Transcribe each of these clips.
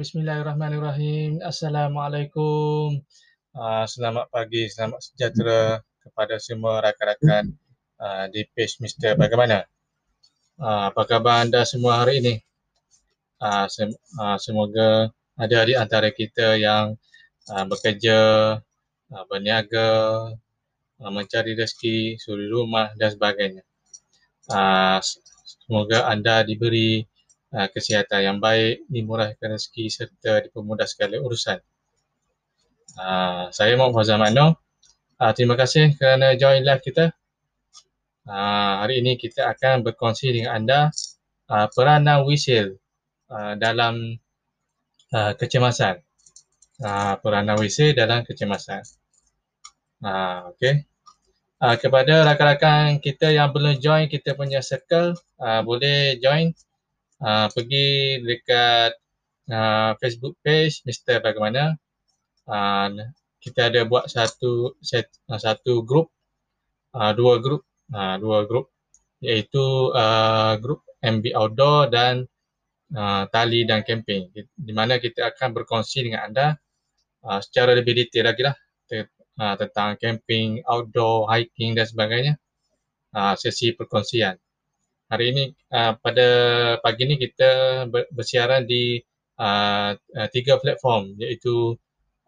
Ah, Bismillahirrahmanirrahim. Assalamualaikum. Ah, selamat pagi, selamat sejahtera kepada semua rakan-rakan ah, di page Mr. Bagaimana. Ah, apa khabar anda semua hari ini? Ah, sem- ah, semoga ada di antara kita yang ah, bekerja, ah, berniaga, ah, mencari rezeki, suri rumah dan sebagainya. S- semoga anda diberi uh, kesihatan yang baik, dimurahkan rezeki serta dipermudah segala urusan. Uh, saya Muhammad Fauzan Mano. Uh, terima kasih kerana join live kita. Hari ini kita akan berkongsi dengan anda peranan wisil dalam kecemasan. Peranan wisil dalam kecemasan. Okay. Uh, kepada rakan-rakan kita yang belum join kita punya circle, uh, boleh join uh, pergi dekat uh, Facebook page Mr. Bagaimana. Uh, kita ada buat satu set, satu grup, uh, dua grup, uh, dua grup iaitu uh, grup MB Outdoor dan uh, Tali dan Camping di mana kita akan berkongsi dengan anda uh, secara lebih detail lagi lah uh, tentang camping, outdoor, hiking dan sebagainya. Uh, sesi perkongsian. Hari ini uh, pada pagi ini kita bersiaran di uh, uh, tiga platform iaitu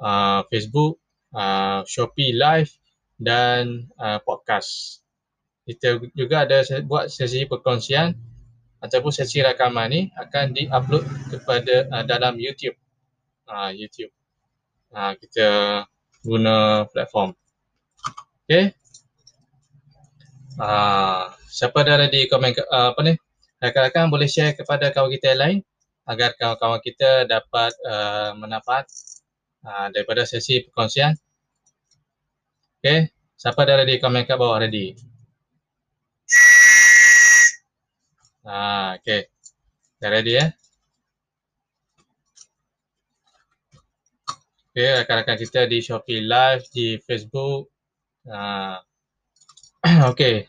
uh, Facebook, uh, Shopee Live dan uh, podcast. Kita juga ada buat sesi perkongsian ataupun sesi rakaman ni akan di-upload kepada uh, dalam YouTube. Uh, YouTube. Uh, kita guna platform. Okay. Uh, siapa dah di komen uh, apa ni? Rakan-rakan boleh share kepada kawan kita yang lain agar kawan-kawan kita dapat uh, manfaat uh, daripada sesi perkongsian. Okay. Siapa dah di komen kat bawah ready? Ah, okay. Dah ready ya? Eh? Okay, rakan-rakan kita di Shopee Live, di Facebook. Ah, okay.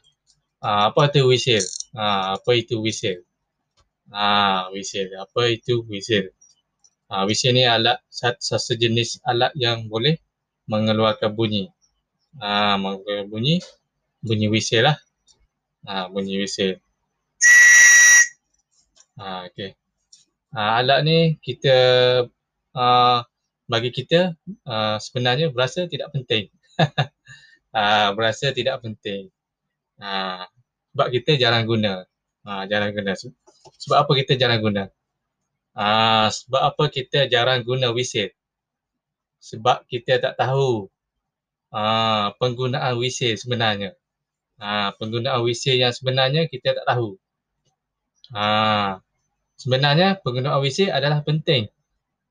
Ah, apa itu whistle? Ah, apa itu whistle? Ah, whistle. Apa itu whistle? Ah, whistle ni alat satu sejenis alat yang boleh mengeluarkan bunyi. Ah, mengeluarkan bunyi, bunyi whistle lah. Ah, bunyi whistle. Ah, okay. Ah, alat ni kita uh, bagi kita uh, sebenarnya berasa tidak penting. ah, berasa tidak penting. Ah, sebab kita jarang guna. Ah, jarang guna. Sebab apa kita jarang guna? Ah, sebab apa kita jarang guna whistle? Sebab kita tak tahu ah, penggunaan whistle sebenarnya. Ah, penggunaan whistle yang sebenarnya kita tak tahu. Ah, sebenarnya penggunaan whistle adalah penting.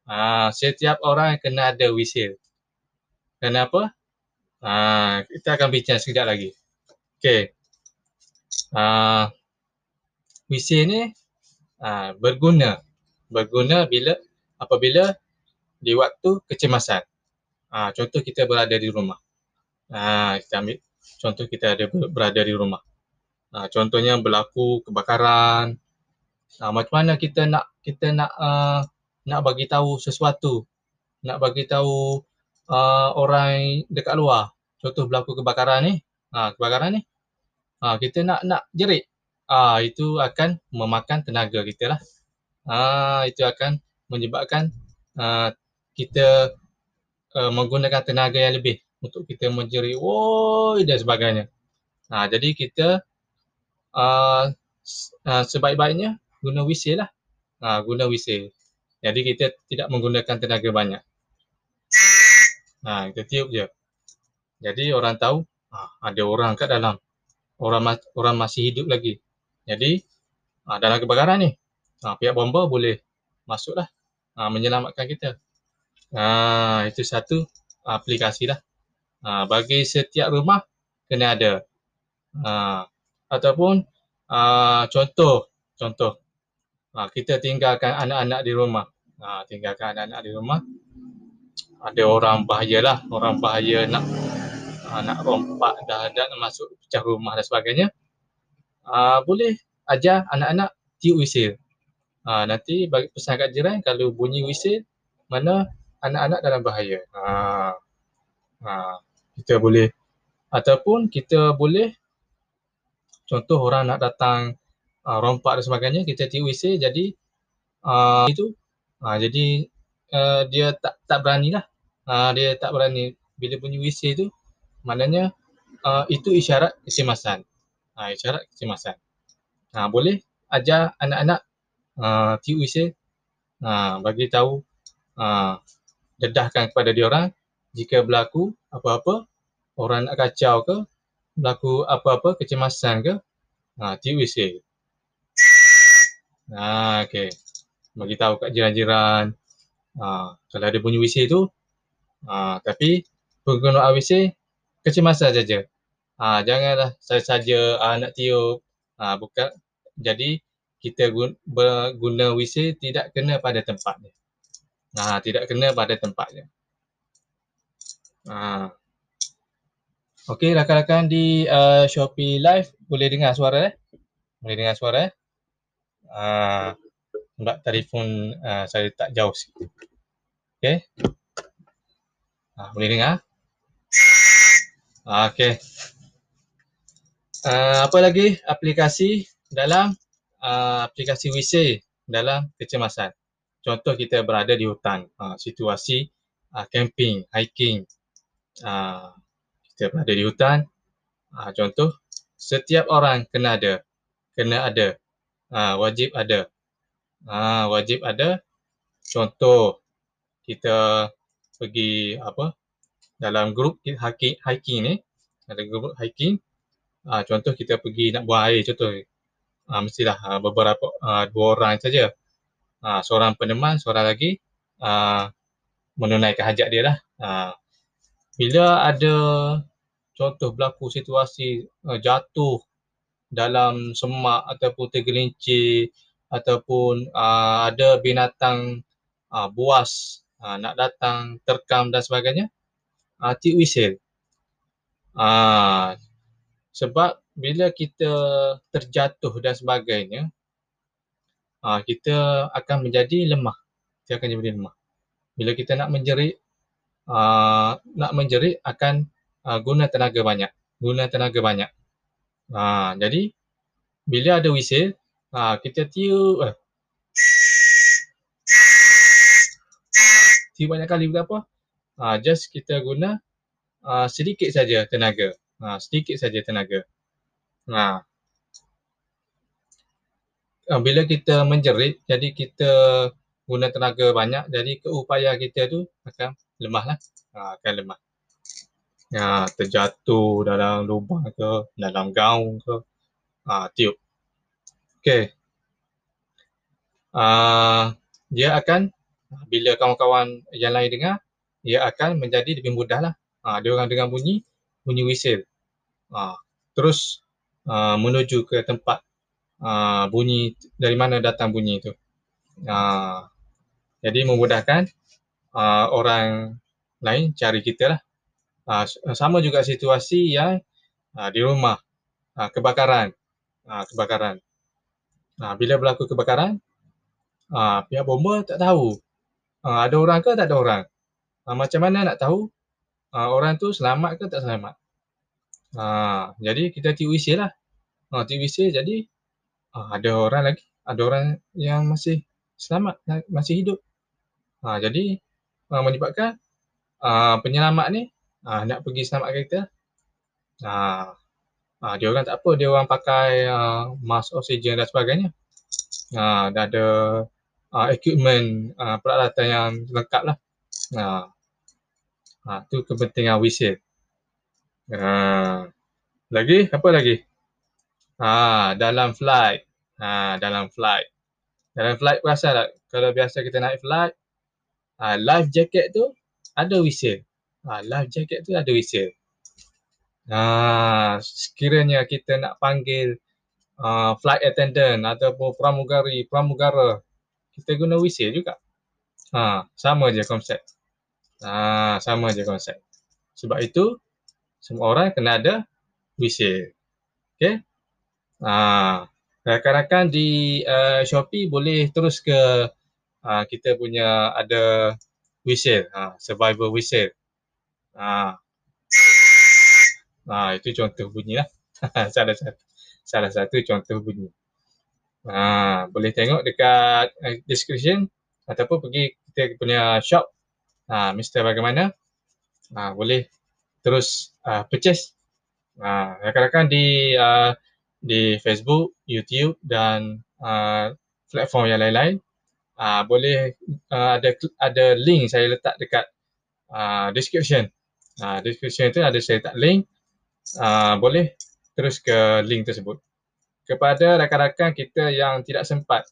Ah, setiap orang kena ada whistle. Kenapa? Ah, kita akan bincang sekejap lagi. Okey. Ah, whistle ni ah, berguna. Berguna bila apabila di waktu kecemasan. Ah, contoh kita berada di rumah. Ah, kita ambil contoh kita ada berada di rumah. Ah, contohnya berlaku kebakaran, Uh, macam mana kita nak kita nak uh, nak bagi tahu sesuatu, nak bagi tahu uh, orang dekat luar. Contoh berlaku kebakaran ni, uh, kebakaran ni, uh, kita nak nak jerit, uh, itu akan memakan tenaga kita lah. Uh, itu akan menyebabkan uh, kita uh, menggunakan tenaga yang lebih untuk kita menjerit, woi dan sebagainya. Uh, jadi kita uh, uh, sebaik-baiknya guna whistle lah. Ha, guna whistle. Jadi kita tidak menggunakan tenaga banyak. Ha, kita tiup je. Jadi orang tahu ha, ada orang kat dalam. Orang orang masih hidup lagi. Jadi ha, dalam kebakaran ni, ha, pihak bomba boleh masuklah ha, menyelamatkan kita. Ha, itu satu aplikasi lah. Ha, bagi setiap rumah kena ada. Ha, ataupun ha, contoh, contoh Ha, kita tinggalkan anak-anak di rumah. Ha, tinggalkan anak-anak di rumah. Ada orang bahaya lah. Orang bahaya nak ha, nak rompak dah ada masuk pecah rumah dan sebagainya. Ha, boleh ajar anak-anak tiup whistle. Ha, nanti bagi pesan kat jiran kalau bunyi whistle mana anak-anak dalam bahaya. Ha, ha, kita boleh ataupun kita boleh contoh orang nak datang uh, rompak dan sebagainya kita tiup whistle jadi uh, itu uh, jadi uh, dia tak tak beranilah. Uh, dia tak berani bila bunyi whistle tu maknanya uh, itu isyarat kecemasan. Uh, isyarat kecemasan. Uh, boleh ajar anak-anak uh, tiup whistle uh, bagi tahu uh, dedahkan kepada dia orang jika berlaku apa-apa orang nak kacau ke berlaku apa-apa kecemasan ke uh, tiup. Ha, okay. Bagi tahu kat jiran-jiran. Ha, kalau ada bunyi whistle tu. Ha, tapi penggunaan whistle kecemasan saja. Ha, janganlah saja-saja ha, nak tiup. Ha, bukan. Jadi kita guna, guna whistle tidak kena pada tempatnya. Ha, tidak kena pada tempatnya. Ha. Okey rakan-rakan di uh, Shopee Live boleh dengar suara eh? Boleh dengar suara eh? Uh, sebab telefon uh, saya tak jauh sikit. Okey. Uh, boleh dengar? Uh, Okey. Uh, apa lagi aplikasi dalam uh, aplikasi WC dalam kecemasan? Contoh kita berada di hutan, uh, situasi uh, camping, hiking. Uh, kita berada di hutan. Uh, contoh setiap orang kena ada, kena ada, uh, wajib ada Ha, wajib ada contoh kita pergi apa dalam grup hiking, hiking ni. Ada grup hiking. Ha, contoh kita pergi nak buang air contoh. Ha, mestilah ha, beberapa ha, dua orang saja. Ha, seorang peneman seorang lagi ha, menunaikan hajat dia lah. Ha, bila ada contoh berlaku situasi uh, jatuh dalam semak ataupun tergelincir ataupun uh, ada binatang uh, buas uh, nak datang terkam dan sebagainya, uh, tiup whistle. Uh, sebab bila kita terjatuh dan sebagainya, uh, kita akan menjadi lemah. Kita akan menjadi lemah. Bila kita nak menjerit, uh, nak menjerit akan uh, guna tenaga banyak. Guna tenaga banyak. Uh, jadi, bila ada whistle, Ha, kita tiup. Eh. Tiup banyak kali berapa? Ha, just kita guna uh, sedikit saja tenaga. Ha, sedikit saja tenaga. Ha. Bila kita menjerit, jadi kita guna tenaga banyak, jadi keupaya kita tu akan lemah lah. Ha, akan lemah. Ha, terjatuh dalam lubang ke, dalam gaung ke, ha, tiup. Okay. Uh, dia akan bila kawan-kawan yang lain dengar, dia akan menjadi lebih mudah lah. Uh, dia orang dengar bunyi, bunyi whistle. Uh, terus uh, menuju ke tempat uh, bunyi, dari mana datang bunyi itu. Uh, jadi memudahkan uh, orang lain cari kita lah. Uh, sama juga situasi yang uh, di rumah, uh, kebakaran. Uh, kebakaran. Ha, bila berlaku kebakaran, ha, pihak bomba tak tahu ha, ada orang ke tak ada orang. Ha, macam mana nak tahu ha, orang tu selamat ke tak selamat. Ha, jadi kita whistle lah. Ha, whistle jadi ha, ada orang lagi, ada orang yang masih selamat, masih hidup. Ha, jadi ha, menyebabkan ha, penyelamat ni ha, nak pergi selamatkan kita. Ha, Ha, dia orang tak apa, dia orang pakai uh, mask oksigen dan sebagainya. Ha, dah ada uh, equipment, uh, peralatan yang lengkap lah. Ha, ha, tu kepentingan whistle. Ha, lagi, apa lagi? Ha, dalam flight. Ha, dalam flight. Dalam flight perasan tak? Kalau biasa kita naik flight, ha, life jacket tu ada whistle. Ha, life jacket tu ada whistle. Ha, sekiranya kita nak panggil uh, flight attendant ataupun pramugari, pramugara, kita guna whistle juga. Ha, sama je konsep. Ha, sama je konsep. Sebab itu, semua orang kena ada whistle. Okay? Ha, rakan-rakan di uh, Shopee boleh terus ke uh, kita punya ada whistle, uh, survivor whistle. Uh. Uh, itu contoh bunyi lah. salah satu salah satu contoh bunyi. Uh, boleh tengok dekat uh, description ataupun pergi kita punya shop uh, Mr. Bagaimana uh, boleh terus uh, purchase uh, rakan-rakan di uh, di Facebook, YouTube dan uh, platform yang lain-lain. Uh, boleh uh, ada ada link saya letak dekat uh, description. Uh, description itu ada saya letak link. Uh, boleh terus ke link tersebut. Kepada rakan-rakan kita yang tidak sempat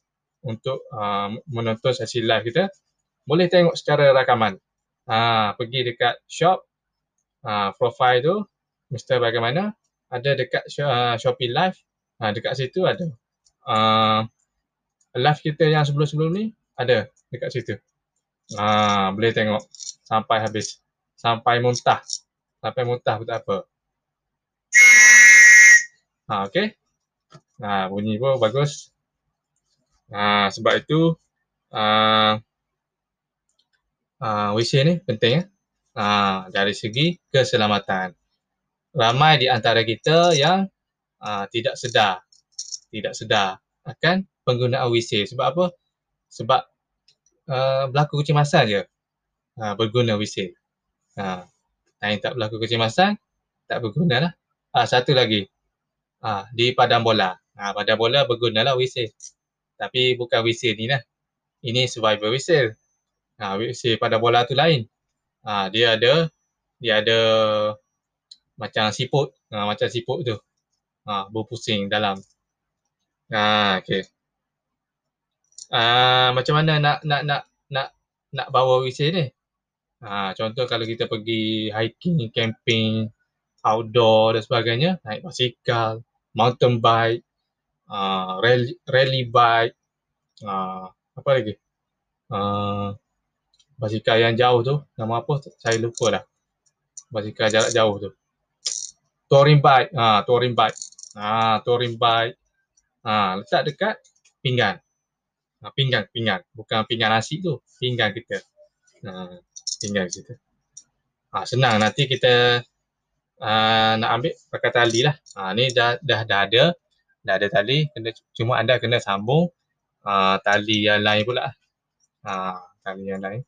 untuk uh, menonton sesi live kita, boleh tengok secara rakaman. Uh, pergi dekat shop, uh, profile tu, Mr. Bagaimana, ada dekat uh, Shopee Live. Ha, dekat situ ada. Uh, live kita yang sebelum-sebelum ni ada dekat situ. Ha, boleh tengok sampai habis. Sampai muntah. Sampai muntah pun tak apa. Ha, okay. Ha, bunyi pun bagus. Ha, sebab itu uh, uh, WC ni penting ya. Ha, dari segi keselamatan. Ramai di antara kita yang uh, tidak sedar tidak sedar akan penggunaan WC sebab apa? Sebab uh, berlaku kecemasan je uh, berguna WC uh, yang tak berlaku kecemasan tak berguna lah. Uh, satu lagi. Uh, di padang bola uh, padang bola berguna lah WC tapi bukan WC ni lah ini survival WC uh, WC pada bola tu lain uh, dia ada dia ada macam siput, ha, macam siput tu. Ha, berpusing dalam. Ha, okey. Ha, macam mana nak nak nak nak nak bawa WC ni? Ha, contoh kalau kita pergi hiking, camping, outdoor dan sebagainya, naik basikal, mountain bike, uh, rally, rally bike, uh, apa lagi? Uh, basikal yang jauh tu, nama apa? Saya lupa dah. Basikal jarak jauh tu touring bike. Ha, touring bike. Ha, touring bike. Ha, letak dekat pinggan. Ha, pinggan, pinggan. Bukan pinggan nasi tu. Pinggan kita. Ha, pinggan kita. Ha, senang nanti kita uh, nak ambil pakai tali lah. Ha, ni dah, dah, dah ada. Dah ada tali. Kena, cuma anda kena sambung uh, tali yang lain pula. Ha, tali yang lain.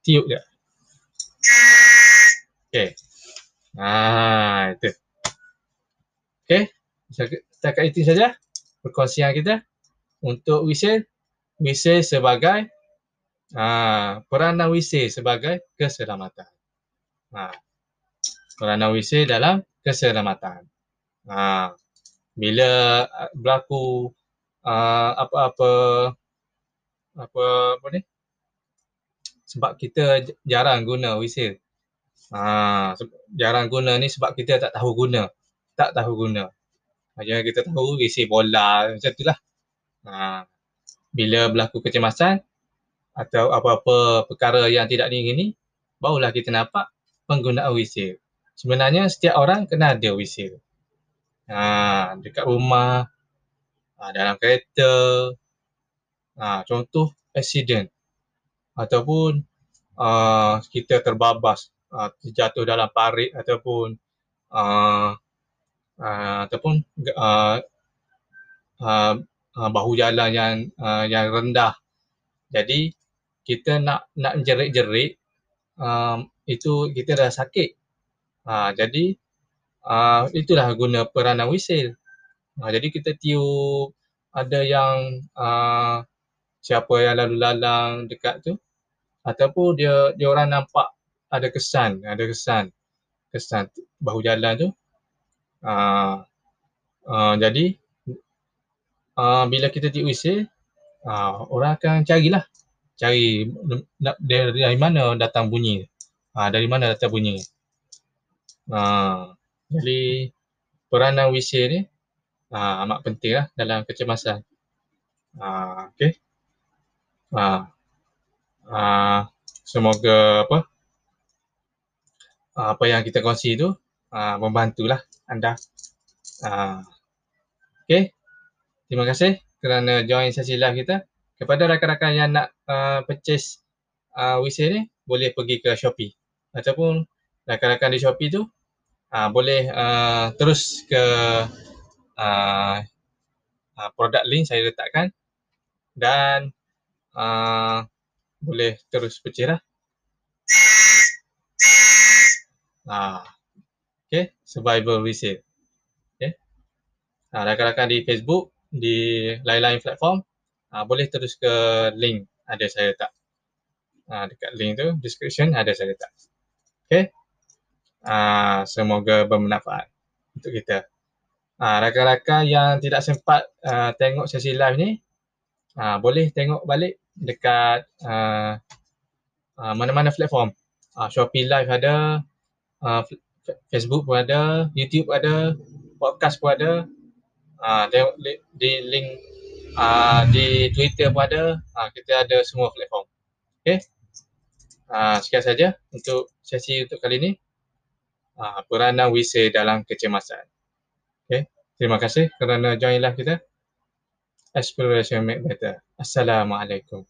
Tiup je. Okay. Ha, itu. Okey, setakat itu saja perkongsian kita untuk whistle. Whistle sebagai ha, peranan whistle sebagai keselamatan. Ha, peranan whistle dalam keselamatan. Ha, bila berlaku uh, apa-apa apa apa ni sebab kita jarang guna whistle Ha, jarang guna ni sebab kita tak tahu guna. Tak tahu guna. Hanya kita tahu isi bola macam itulah. Ha, bila berlaku kecemasan atau apa-apa perkara yang tidak diingini, barulah kita nampak penggunaan whistle. Sebenarnya setiap orang kena ada whistle. Ha, dekat rumah, ha, dalam kereta, ha, contoh accident ataupun uh, kita terbabas uh, terjatuh dalam parit ataupun uh, uh, ataupun uh, uh, uh, bahu jalan yang uh, yang rendah. Jadi kita nak nak jerit-jerit um, itu kita dah sakit. Uh, jadi uh, itulah guna peranan whistle. Uh, jadi kita tiup ada yang uh, siapa yang lalu lalang dekat tu ataupun dia dia orang nampak ada kesan, ada kesan, kesan bahu jalan tu. Uh, uh, jadi uh, bila kita tiup whistle, uh, orang akan carilah, cari dari, dari mana datang bunyi, uh, dari mana datang bunyi. Uh, jadi peranan whistle ni uh, amat penting lah dalam kecemasan. Uh, okay. Uh, uh, semoga apa uh, apa yang kita kongsi tu uh, membantulah anda. Uh, okay. terima kasih kerana join sesi live kita. Kepada rakan-rakan yang nak uh, purchase uh, WC ni, boleh pergi ke Shopee. Ataupun rakan-rakan di Shopee tu, uh, boleh uh, terus ke uh, uh, produk link saya letakkan dan uh, boleh terus purchase lah. Uh, okay, survival resale. Okay. Uh, rakan-rakan di Facebook, di lain-lain platform, uh, boleh terus ke link ada saya letak. Uh, dekat link tu, description ada saya letak. Okay. Uh, semoga bermanfaat untuk kita. Uh, rakan-rakan yang tidak sempat uh, tengok sesi live ni, uh, boleh tengok balik dekat uh, uh, mana-mana platform. Uh, Shopee Live ada, uh, Facebook pun ada, YouTube ada, podcast pun ada. Uh, tengok di link uh, di Twitter pun ada. Uh, kita ada semua platform. Okay. Uh, sekian saja untuk sesi untuk kali ini. Uh, peranan WISA dalam kecemasan. Okay. Terima kasih kerana join live kita. Exploration make better. Assalamualaikum.